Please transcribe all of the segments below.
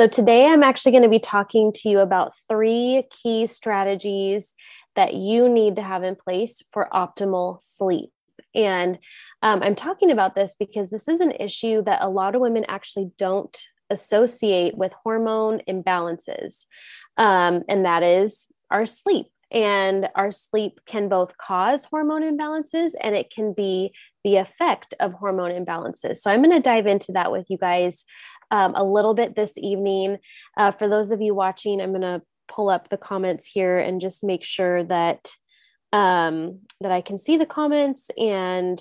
So, today I'm actually going to be talking to you about three key strategies that you need to have in place for optimal sleep. And um, I'm talking about this because this is an issue that a lot of women actually don't associate with hormone imbalances, um, and that is our sleep. And our sleep can both cause hormone imbalances and it can be the effect of hormone imbalances. So, I'm going to dive into that with you guys um, a little bit this evening. Uh, for those of you watching, I'm going to pull up the comments here and just make sure that um, that I can see the comments and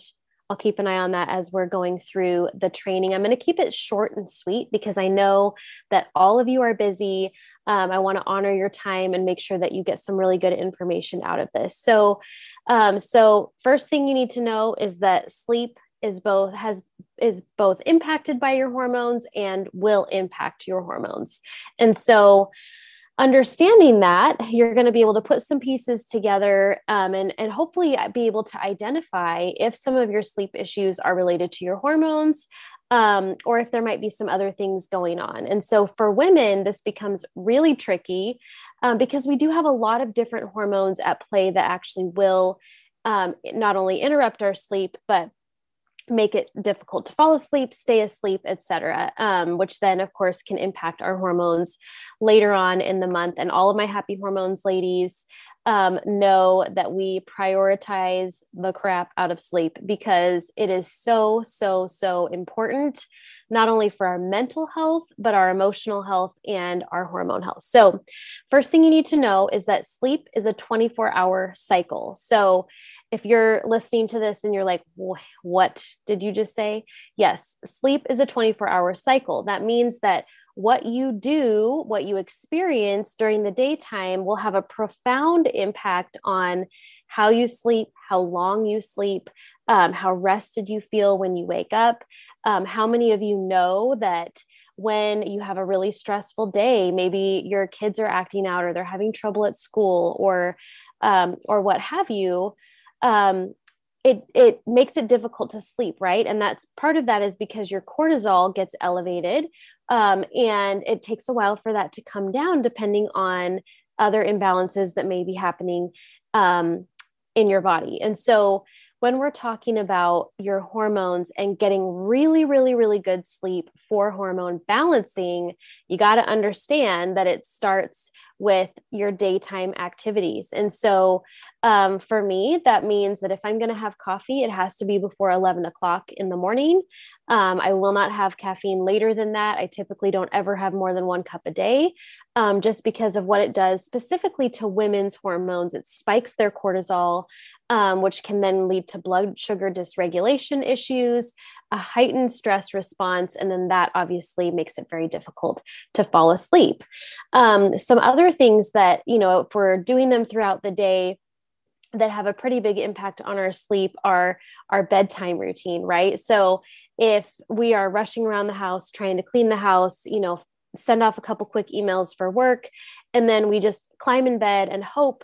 I'll keep an eye on that as we're going through the training. I'm going to keep it short and sweet because I know that all of you are busy. Um, I want to honor your time and make sure that you get some really good information out of this. So, um, so first thing you need to know is that sleep is both has is both impacted by your hormones and will impact your hormones, and so understanding that you're going to be able to put some pieces together um, and, and hopefully be able to identify if some of your sleep issues are related to your hormones um, or if there might be some other things going on. And so for women this becomes really tricky um, because we do have a lot of different hormones at play that actually will um, not only interrupt our sleep but make it difficult to fall asleep, stay asleep, etc. Um, which then, of course, can impact our hormones later on in the month. And all of my happy hormones ladies um, know that we prioritize the crap out of sleep because it is so, so, so important not only for our mental health, but our emotional health and our hormone health. So, first thing you need to know is that sleep is a 24 hour cycle. So, if you're listening to this and you're like, what did you just say? Yes, sleep is a 24 hour cycle. That means that what you do, what you experience during the daytime will have a profound impact on how you sleep, how long you sleep, um, how rested you feel when you wake up. Um, how many of you know that when you have a really stressful day, maybe your kids are acting out or they're having trouble at school or um, or what have you, um, it it makes it difficult to sleep, right? And that's part of that is because your cortisol gets elevated, um, and it takes a while for that to come down, depending on other imbalances that may be happening um, in your body. And so when we're talking about your hormones and getting really, really, really good sleep for hormone balancing, you got to understand that it starts with your daytime activities. And so um, for me, that means that if I'm going to have coffee, it has to be before 11 o'clock in the morning. Um, I will not have caffeine later than that. I typically don't ever have more than one cup a day um, just because of what it does specifically to women's hormones. It spikes their cortisol, um, which can then lead to blood sugar dysregulation issues, a heightened stress response, and then that obviously makes it very difficult to fall asleep. Um, some other things that, you know, if we're doing them throughout the day, that have a pretty big impact on our sleep are our bedtime routine, right? So if we are rushing around the house trying to clean the house, you know, send off a couple quick emails for work, and then we just climb in bed and hope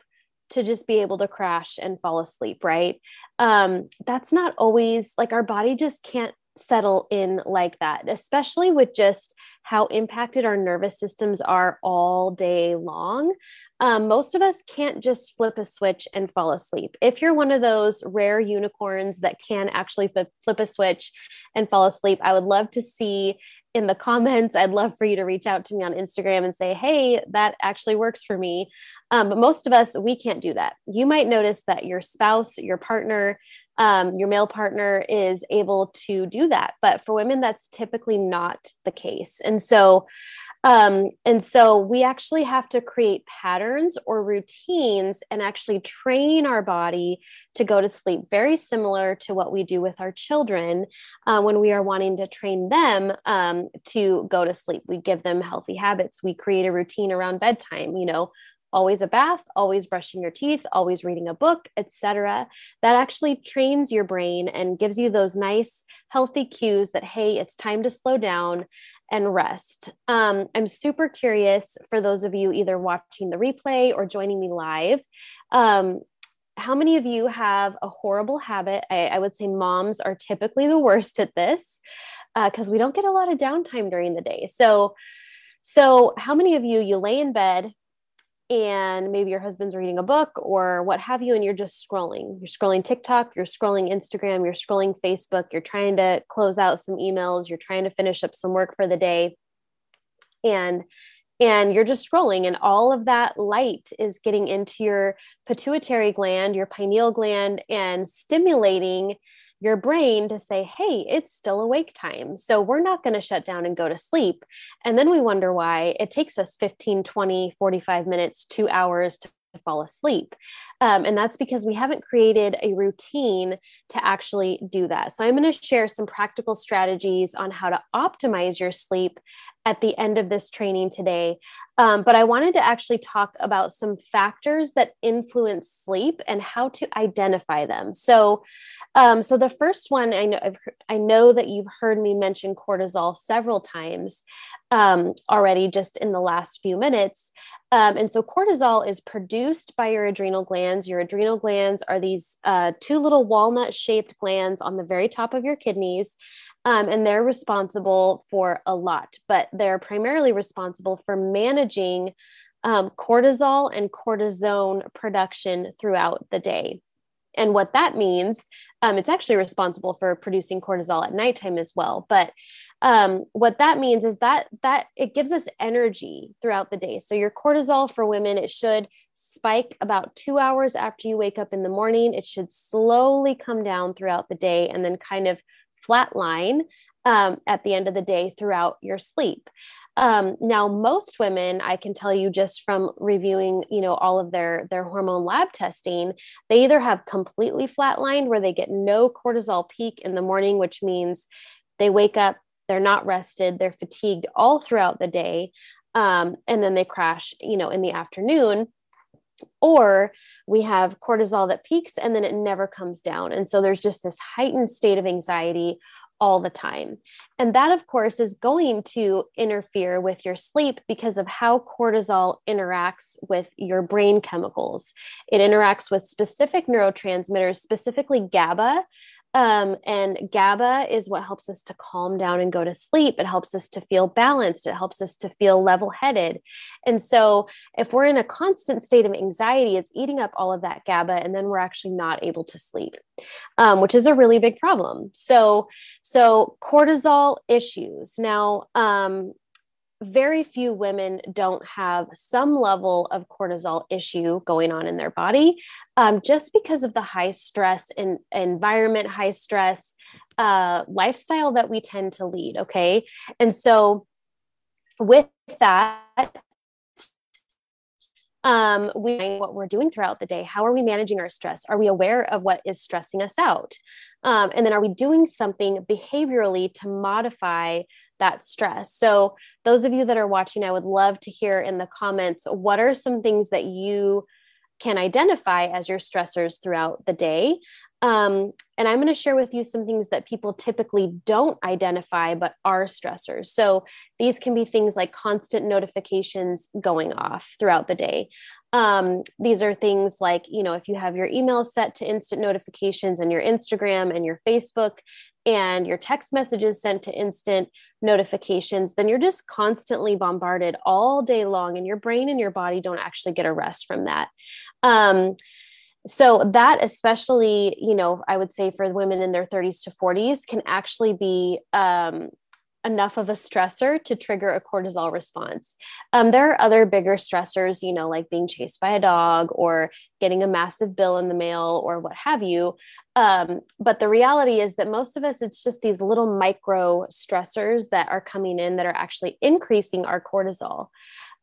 to just be able to crash and fall asleep, right? Um, that's not always like our body just can't settle in like that, especially with just how impacted our nervous systems are all day long. Um, most of us can't just flip a switch and fall asleep. If you're one of those rare unicorns that can actually flip, flip a switch and fall asleep, I would love to see in the comments. I'd love for you to reach out to me on Instagram and say, hey, that actually works for me. Um, but most of us, we can't do that. You might notice that your spouse, your partner, um, your male partner is able to do that. But for women, that's typically not the case. And so, um, and so we actually have to create patterns or routines and actually train our body to go to sleep, very similar to what we do with our children uh, when we are wanting to train them um, to go to sleep. We give them healthy habits. We create a routine around bedtime, you know, always a bath, always brushing your teeth, always reading a book, etc. That actually trains your brain and gives you those nice healthy cues that hey, it's time to slow down and rest. Um, I'm super curious for those of you either watching the replay or joining me live. Um, how many of you have a horrible habit? I, I would say moms are typically the worst at this because uh, we don't get a lot of downtime during the day. So, so how many of you you lay in bed and maybe your husband's reading a book or what have you, and you're just scrolling. You're scrolling TikTok, you're scrolling Instagram, you're scrolling Facebook, you're trying to close out some emails, you're trying to finish up some work for the day. And and you're just scrolling and all of that light is getting into your pituitary gland your pineal gland and stimulating your brain to say, hey, it's still awake time. So we're not going to shut down and go to sleep. And then we wonder why it takes us 15, 20, 45 minutes, two hours to fall asleep. Um, and that's because we haven't created a routine to actually do that. So I'm going to share some practical strategies on how to optimize your sleep at the end of this training today. Um, but I wanted to actually talk about some factors that influence sleep and how to identify them. So, um, so the first one I know I've, I know that you've heard me mention cortisol several times um, already, just in the last few minutes. Um, and so cortisol is produced by your adrenal glands. Your adrenal glands are these uh, two little walnut-shaped glands on the very top of your kidneys. Um, and they're responsible for a lot, but they're primarily responsible for managing um, cortisol and cortisone production throughout the day. And what that means, um, it's actually responsible for producing cortisol at nighttime as well. But um, what that means is that that it gives us energy throughout the day. So your cortisol for women, it should spike about two hours after you wake up in the morning. It should slowly come down throughout the day and then kind of flat line um, at the end of the day throughout your sleep. Um, now, most women, I can tell you just from reviewing, you know, all of their their hormone lab testing, they either have completely flatlined where they get no cortisol peak in the morning, which means they wake up, they're not rested, they're fatigued all throughout the day, um, and then they crash, you know, in the afternoon or we have cortisol that peaks and then it never comes down. And so there's just this heightened state of anxiety all the time. And that, of course, is going to interfere with your sleep because of how cortisol interacts with your brain chemicals. It interacts with specific neurotransmitters, specifically GABA, um, and GABA is what helps us to calm down and go to sleep. It helps us to feel balanced. It helps us to feel level headed. And so, if we're in a constant state of anxiety, it's eating up all of that GABA, and then we're actually not able to sleep, um, which is a really big problem. So, so cortisol issues. Now, um, very few women don't have some level of cortisol issue going on in their body um, just because of the high stress and environment, high stress uh, lifestyle that we tend to lead. Okay. And so, with that, um, we what we're doing throughout the day. How are we managing our stress? Are we aware of what is stressing us out? Um, and then are we doing something behaviorally to modify that stress? So, those of you that are watching, I would love to hear in the comments what are some things that you can identify as your stressors throughout the day um, and I'm going to share with you some things that people typically don't identify but are stressors. So these can be things like constant notifications going off throughout the day. Um, these are things like, you know, if you have your email set to instant notifications and your Instagram and your Facebook and your text messages sent to instant notifications, then you're just constantly bombarded all day long, and your brain and your body don't actually get a rest from that. Um, so that especially you know i would say for women in their 30s to 40s can actually be um, enough of a stressor to trigger a cortisol response. Um, there are other bigger stressors, you know, like being chased by a dog or getting a massive bill in the mail or what have you. Um, but the reality is that most of us, it's just these little micro stressors that are coming in that are actually increasing our cortisol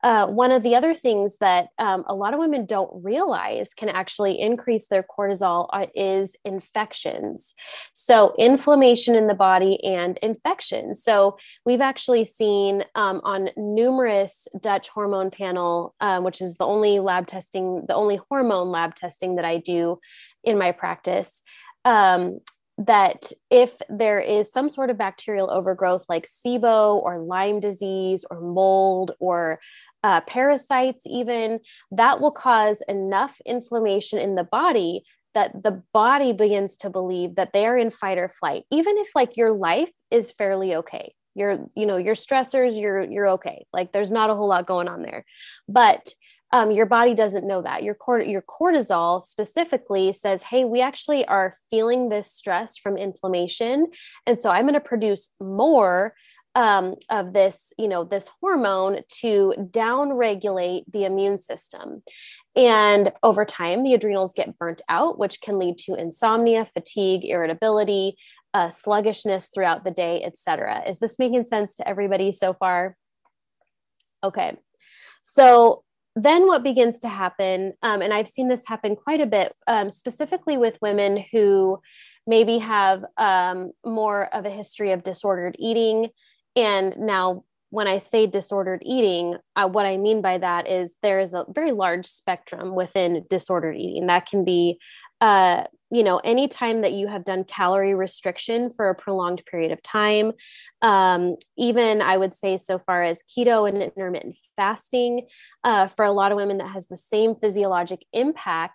uh, one of the other things that um, a lot of women don't realize can actually increase their cortisol uh, is infections. So, inflammation in the body and infection. So, we've actually seen um, on numerous Dutch hormone panel, um, which is the only lab testing, the only hormone lab testing that I do in my practice. Um, that if there is some sort of bacterial overgrowth like SIBO or Lyme disease or mold or uh, parasites, even that will cause enough inflammation in the body that the body begins to believe that they are in fight or flight, even if like your life is fairly okay. Your, you know, your stressors, you're you're okay. Like there's not a whole lot going on there, but um, your body doesn't know that. Your cort- your cortisol specifically says, "Hey, we actually are feeling this stress from inflammation, and so I'm going to produce more um, of this, you know, this hormone to downregulate the immune system. And over time, the adrenals get burnt out, which can lead to insomnia, fatigue, irritability, uh, sluggishness throughout the day, etc. Is this making sense to everybody so far? Okay. So then what begins to happen, um, and I've seen this happen quite a bit, um, specifically with women who maybe have um, more of a history of disordered eating, and now, when I say disordered eating, uh, what I mean by that is there is a very large spectrum within disordered eating. That can be, uh, you know, anytime that you have done calorie restriction for a prolonged period of time. Um, even I would say, so far as keto and intermittent fasting, uh, for a lot of women, that has the same physiologic impact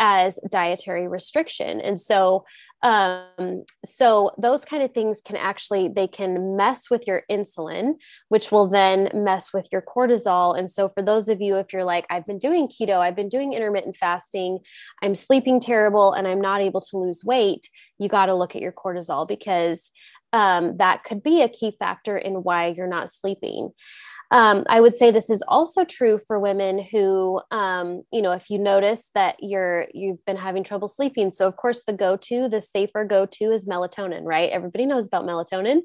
as dietary restriction. And so um, so those kind of things can actually they can mess with your insulin which will then mess with your cortisol. And so for those of you if you're like i've been doing keto i've been doing intermittent fasting i'm sleeping terrible and i'm not able to lose weight you got to look at your cortisol because um, that could be a key factor in why you're not sleeping um, I would say this is also true for women who, um, you know, if you notice that you're you've been having trouble sleeping. So of course, the go-to, the safer go-to is melatonin, right? Everybody knows about melatonin,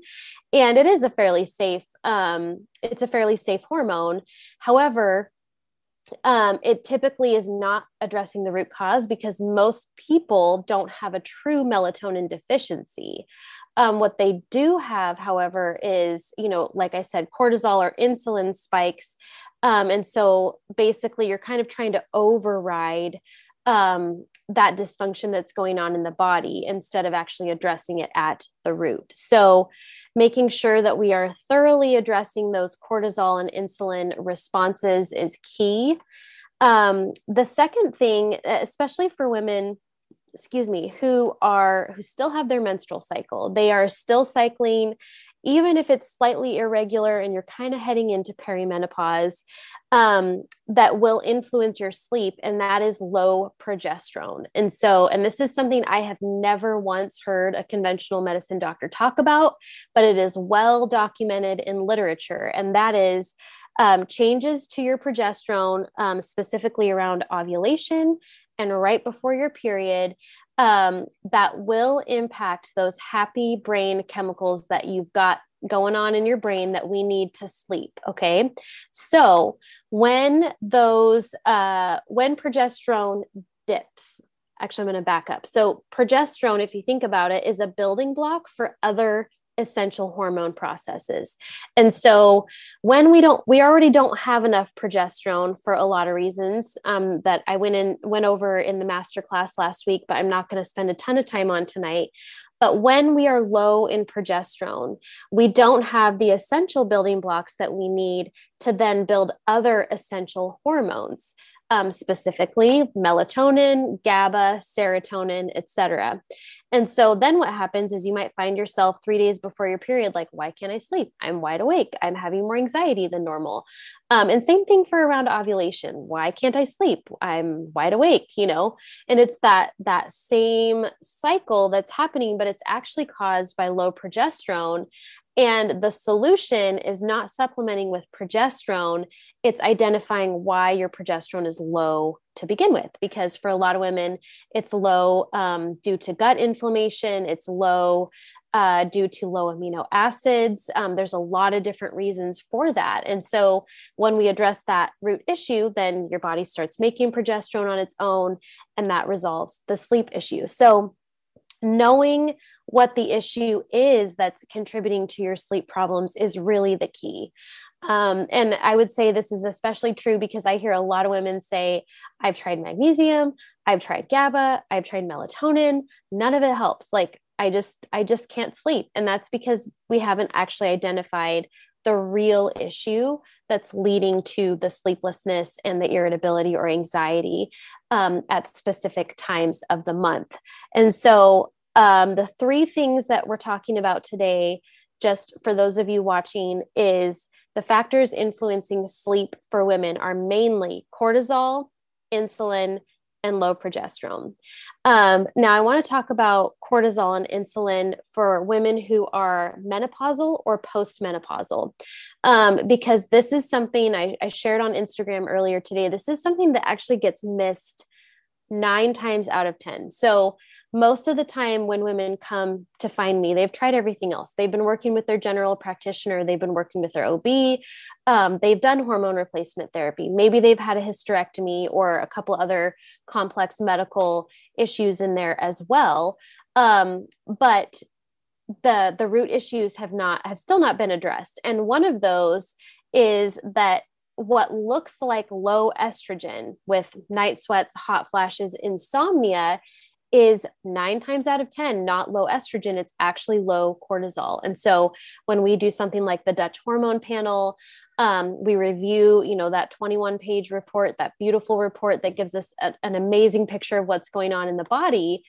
and it is a fairly safe. Um, it's a fairly safe hormone. However, um, it typically is not addressing the root cause because most people don't have a true melatonin deficiency. Um, what they do have, however, is, you know, like I said, cortisol or insulin spikes. Um, and so basically, you're kind of trying to override um, that dysfunction that's going on in the body instead of actually addressing it at the root. So, making sure that we are thoroughly addressing those cortisol and insulin responses is key. Um, the second thing, especially for women excuse me who are who still have their menstrual cycle they are still cycling even if it's slightly irregular and you're kind of heading into perimenopause um, that will influence your sleep and that is low progesterone. And so and this is something i have never once heard a conventional medicine doctor talk about but it is well documented in literature and that is um, changes to your progesterone um, specifically around ovulation and right before your period um, that will impact those happy brain chemicals that you've got going on in your brain that we need to sleep okay? So when those uh, when progesterone dips actually i'm going to back up. So progesterone if you think about it is a building block for other essential hormone processes. And so when we don't we already don't have enough progesterone for a lot of reasons um, that I went in went over in the master class last week, but I'm not going to spend a ton of time on tonight. But when we are low in progesterone, we don't have the essential building blocks that we need to then build other essential hormones um, specifically melatonin, GABA, serotonin, etc. And so then what happens is you might find yourself three days before your period, like, why can't I sleep? I'm wide awake. I'm having more anxiety than normal. Um, and same thing for around ovulation. Why can't I sleep? I'm wide awake, you know? And it's that that same cycle that's happening, but it's actually caused by low progesterone. And the solution is not supplementing with progesterone, it's identifying why your progesterone is low to begin with. Because for a lot of women, it's low um, due to gut inflammation, it's low uh, due to low amino acids. Um, there's a lot of different reasons for that. And so when we address that root issue, then your body starts making progesterone on its own, and that resolves the sleep issue. So knowing what the issue is that's contributing to your sleep problems is really the key. Um, and I would say this is especially true because I hear a lot of women say, I've tried magnesium, I've tried GABA, I've tried melatonin, none of it helps. Like, I just, I just can't sleep. And that's because we haven't actually identified the real issue that's leading to the sleeplessness and the irritability or anxiety um, at specific times of the month. And so um, the three things that we're talking about today, just for those of you watching, is the factors influencing sleep for women are mainly cortisol, insulin, and low progesterone. Um, now, I want to talk about cortisol and insulin for women who are menopausal or postmenopausal, um, because this is something I, I shared on Instagram earlier today. This is something that actually gets missed nine times out of 10. So, most of the time when women come to find me they've tried everything else. They've been working with their general practitioner. They've been working with their ob um, they've done hormone replacement therapy. Maybe they've had a hysterectomy or a couple other complex medical issues in there as well. Um, but the the root issues have not have still not been addressed. And one of those is that what looks like low estrogen with night sweats hot flashes insomnia is nine times out of 10 not low estrogen, it's actually low cortisol. And so when we do something like the Dutch hormone panel, um, we review you know that 21 page report that beautiful report that gives us a, an amazing picture of what's going on in the body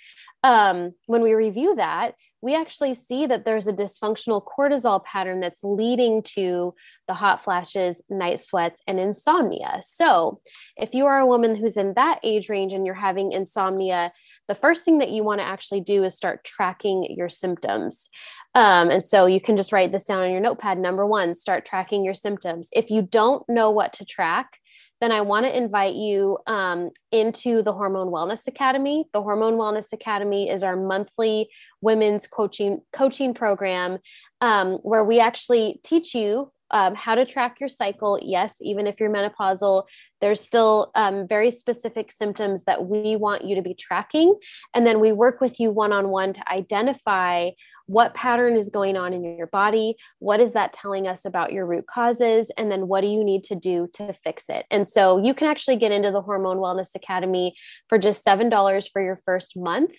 um, when we review that, we actually see that there's a dysfunctional cortisol pattern that's leading to the hot flashes, night sweats, and insomnia. So, if you are a woman who's in that age range and you're having insomnia, the first thing that you want to actually do is start tracking your symptoms. Um, and so you can just write this down on your notepad. Number one, start tracking your symptoms. If you don't know what to track, then I want to invite you um, into the Hormone Wellness Academy. The Hormone Wellness Academy is our monthly women's coaching coaching program um, where we actually teach you um, how to track your cycle. Yes, even if you're menopausal, there's still um, very specific symptoms that we want you to be tracking. And then we work with you one on one to identify what pattern is going on in your body, what is that telling us about your root causes, and then what do you need to do to fix it. And so you can actually get into the Hormone Wellness Academy for just $7 for your first month.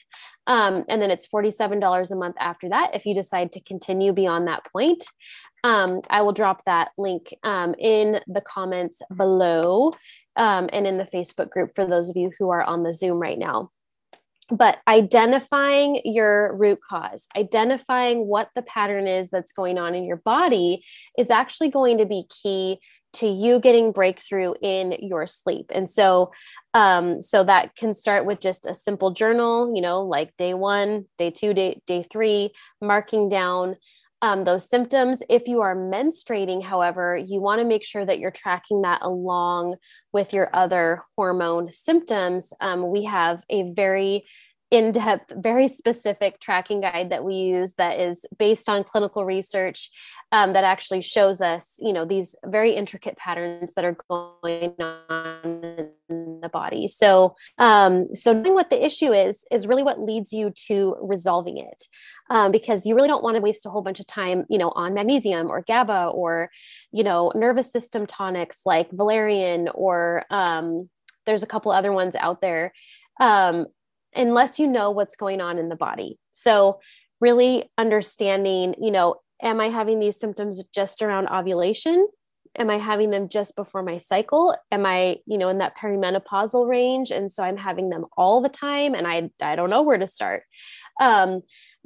Um, and then it's $47 a month after that if you decide to continue beyond that point. Um, I will drop that link um, in the comments below um, and in the Facebook group for those of you who are on the Zoom right now. But identifying your root cause, identifying what the pattern is that's going on in your body is actually going to be key to you getting breakthrough in your sleep and so um so that can start with just a simple journal you know like day one day two day day three marking down um, those symptoms. If you are menstruating, however, you want to make sure that you're tracking that along with your other hormone symptoms. Um, we have a very in depth, very specific tracking guide that we use that is based on clinical research um, that actually shows us, you know, these very intricate patterns that are going on in the body. So, um, so knowing what the issue is is really what leads you to resolving it, um, because you really don't want to waste a whole bunch of time, you know, on magnesium or GABA or, you know, nervous system tonics like valerian or um, there's a couple other ones out there um, unless you know what's going on in the body. So, really understanding, you know, am I having these symptoms just around ovulation? am i having them just before my cycle am i you know in that perimenopausal range and so i'm having them all the time and i i don't know where to start um,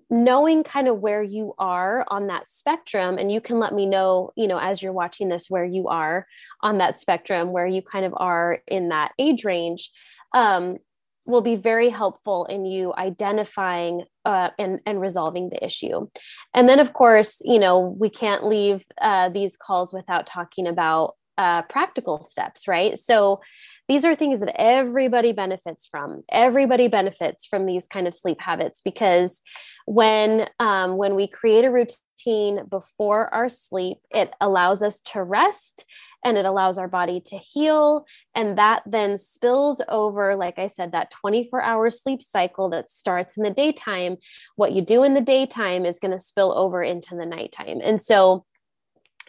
knowing kind of where you are on that spectrum and you can let me know you know as you're watching this where you are on that spectrum where you kind of are in that age range um, will be very helpful in you identifying uh, and, and resolving the issue. And then, of course, you know, we can't leave uh, these calls without talking about uh, practical steps, right? So these are things that everybody benefits from. Everybody benefits from these kind of sleep habits because when um, when we create a routine before our sleep, it allows us to rest and it allows our body to heal. And that then spills over, like I said, that 24 hour sleep cycle that starts in the daytime. What you do in the daytime is going to spill over into the nighttime. And so,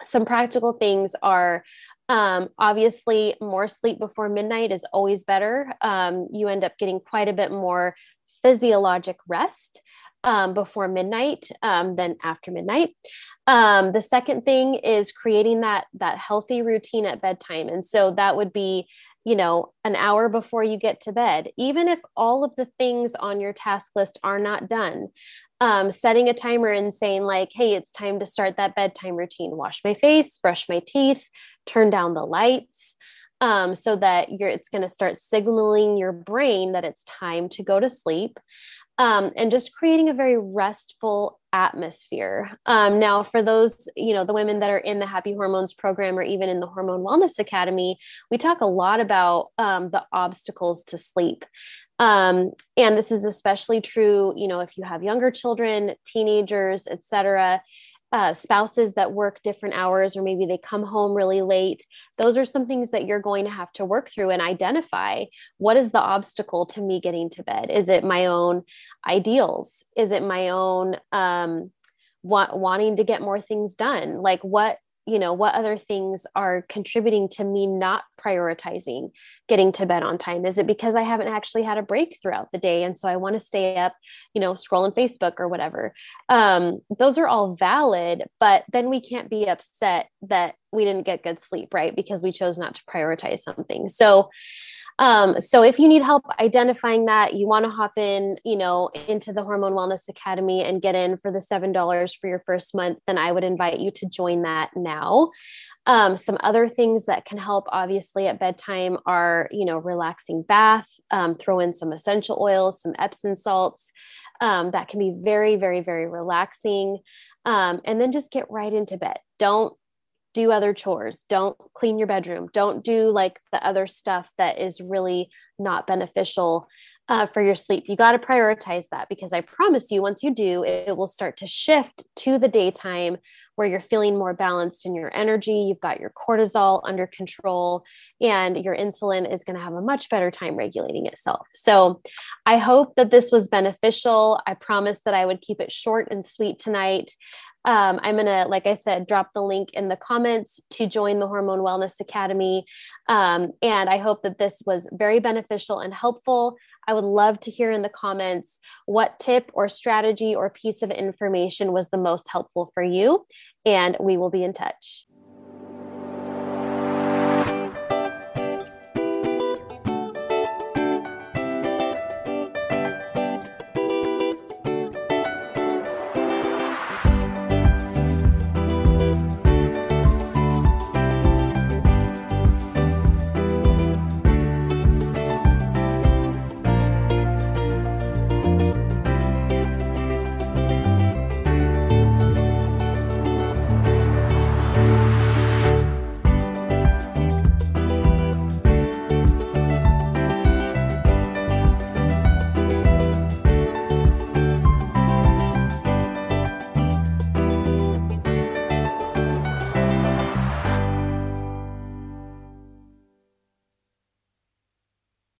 some practical things are um, obviously, more sleep before midnight is always better. Um, you end up getting quite a bit more physiologic rest um, before midnight um, than after midnight. Um, the second thing is creating that that healthy routine at bedtime, and so that would be, you know, an hour before you get to bed. Even if all of the things on your task list are not done, um, setting a timer and saying like, "Hey, it's time to start that bedtime routine. Wash my face, brush my teeth, turn down the lights." Um, so that you're it's going to start signaling your brain that it's time to go to sleep um, and just creating a very restful atmosphere. Um, now, for those, you know, the women that are in the Happy Hormones program or even in the Hormone Wellness Academy, we talk a lot about um, the obstacles to sleep. Um, and this is especially true, you know, if you have younger children, teenagers, etc uh, spouses that work different hours or maybe they come home really late. Those are some things that you're going to have to work through and identify what is the obstacle to me getting to bed? Is it my own ideals? Is it my own um, want, wanting to get more things done? Like what you know what other things are contributing to me not prioritizing getting to bed on time? Is it because i haven't actually had a break throughout the day and so i want to stay up you know scrolling facebook or whatever? Um, those are all valid but then we can't be upset that we didn't get good sleep right? Because we chose not to prioritize something. So um, so if you need help identifying that, you want to hop in, you know, into the Hormone Wellness Academy and get in for the $7 for your first month, then I would invite you to join that now. Um, some other things that can help, obviously, at bedtime are, you know, relaxing bath, um, throw in some essential oils, some Epsom salts. Um, that can be very, very, very relaxing. Um, and then just get right into bed. Don't do other chores. Don't clean your bedroom. Don't do like the other stuff that is really not beneficial uh, for your sleep. You got to prioritize that because i promise you once you do it, it will start to shift to the daytime where you're feeling more balanced in your energy you've got your cortisol under control and your insulin is going to have a much better time regulating itself. So i hope that this was beneficial. I promised that i would keep it short and sweet tonight um, I'm going to, like I said, drop the link in the comments to join the Hormone Wellness Academy. Um, and I hope that this was very beneficial and helpful. I would love to hear in the comments what tip or strategy or piece of information was the most helpful for you. And we will be in touch.